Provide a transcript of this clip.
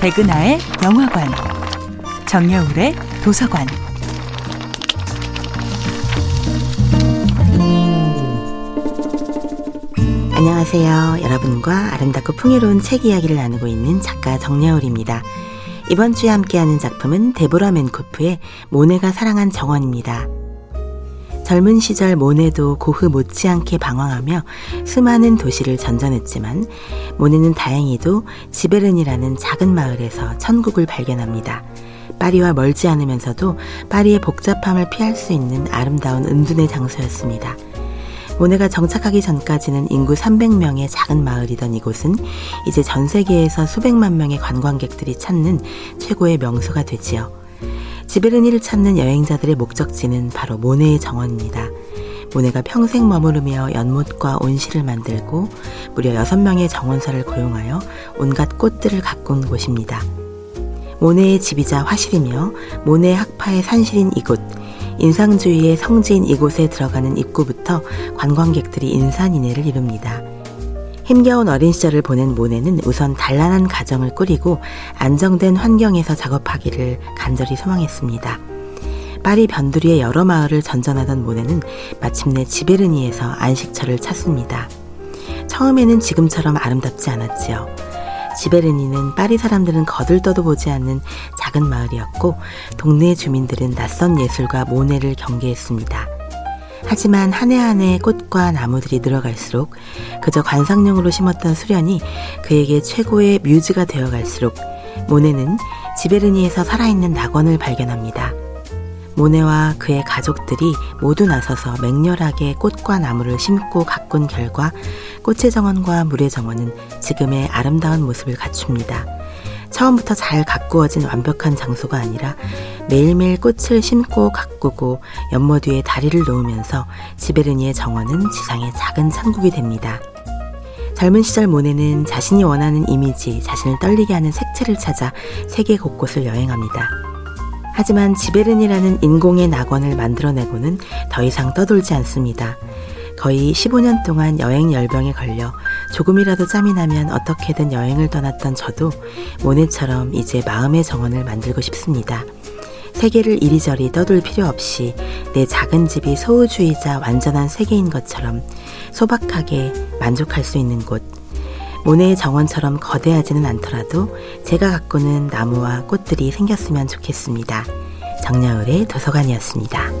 백은하의 영화관, 정여울의 도서관. 안녕하세요. 여러분과 아름답고 풍요로운 책 이야기를 나누고 있는 작가 정여울입니다. 이번 주에 함께하는 작품은 데보라 맨코프의 모네가 사랑한 정원입니다. 젊은 시절 모네도 고흐 못지않게 방황하며 수많은 도시를 전전했지만 모네는 다행히도 지베른이라는 작은 마을에서 천국을 발견합니다. 파리와 멀지 않으면서도 파리의 복잡함을 피할 수 있는 아름다운 은둔의 장소였습니다. 모네가 정착하기 전까지는 인구 300명의 작은 마을이던 이곳은 이제 전 세계에서 수백만 명의 관광객들이 찾는 최고의 명소가 되지요. 지베르니를 찾는 여행자들의 목적지는 바로 모네의 정원입니다. 모네가 평생 머무르며 연못과 온실을 만들고 무려 6명의 정원사를 고용하여 온갖 꽃들을 가꾼 곳입니다. 모네의 집이자 화실이며 모네 학파의 산실인 이곳, 인상주의의 성지인 이곳에 들어가는 입구부터 관광객들이 인산인해를 이룹니다. 힘겨운 어린 시절을 보낸 모네는 우선 단란한 가정을 꾸리고 안정된 환경에서 작업하기를 간절히 소망했습니다. 파리 변두리의 여러 마을을 전전하던 모네는 마침내 지베르니에서 안식처를 찾습니다. 처음에는 지금처럼 아름답지 않았지요. 지베르니는 파리 사람들은 거들떠도 보지 않는 작은 마을이었고 동네 주민들은 낯선 예술가 모네를 경계했습니다. 하지만 한 해 한 해 꽃과 나무들이 늘어갈수록 그저 관상용으로 심었던 수련이 그에게 최고의 뮤즈가 되어갈수록 모네는 지베르니에서 살아있는 낙원을 발견합니다. 모네와 그의 가족들이 모두 나서서 맹렬하게 꽃과 나무를 심고 가꾼 결과 꽃의 정원과 물의 정원은 지금의 아름다운 모습을 갖춥니다. 처음부터 잘 가꾸어진 완벽한 장소가 아니라 매일매일 꽃을 심고 가꾸고 연못 위에 다리를 놓으면서 지베르니의 정원은 지상의 작은 천국이 됩니다. 젊은 시절 모네는 자신이 원하는 이미지, 자신을 떨리게 하는 색채를 찾아 세계 곳곳을 여행합니다. 하지만 지베른이라는 인공의 낙원을 만들어내고는 더 이상 떠돌지 않습니다. 거의 15년 동안 여행 열병에 걸려 조금이라도 짬이 나면 어떻게든 여행을 떠났던 저도 모네처럼 이제 마음의 정원을 만들고 싶습니다. 세계를 이리저리 떠돌 필요 없이 내 작은 집이 소우주의자 완전한 세계인 것처럼 소박하게 만족할 수 있는 곳. 모네의 정원처럼 거대하지는 않더라도 제가 가꾸는 나무와 꽃들이 생겼으면 좋겠습니다. 정여울의 도서관이었습니다.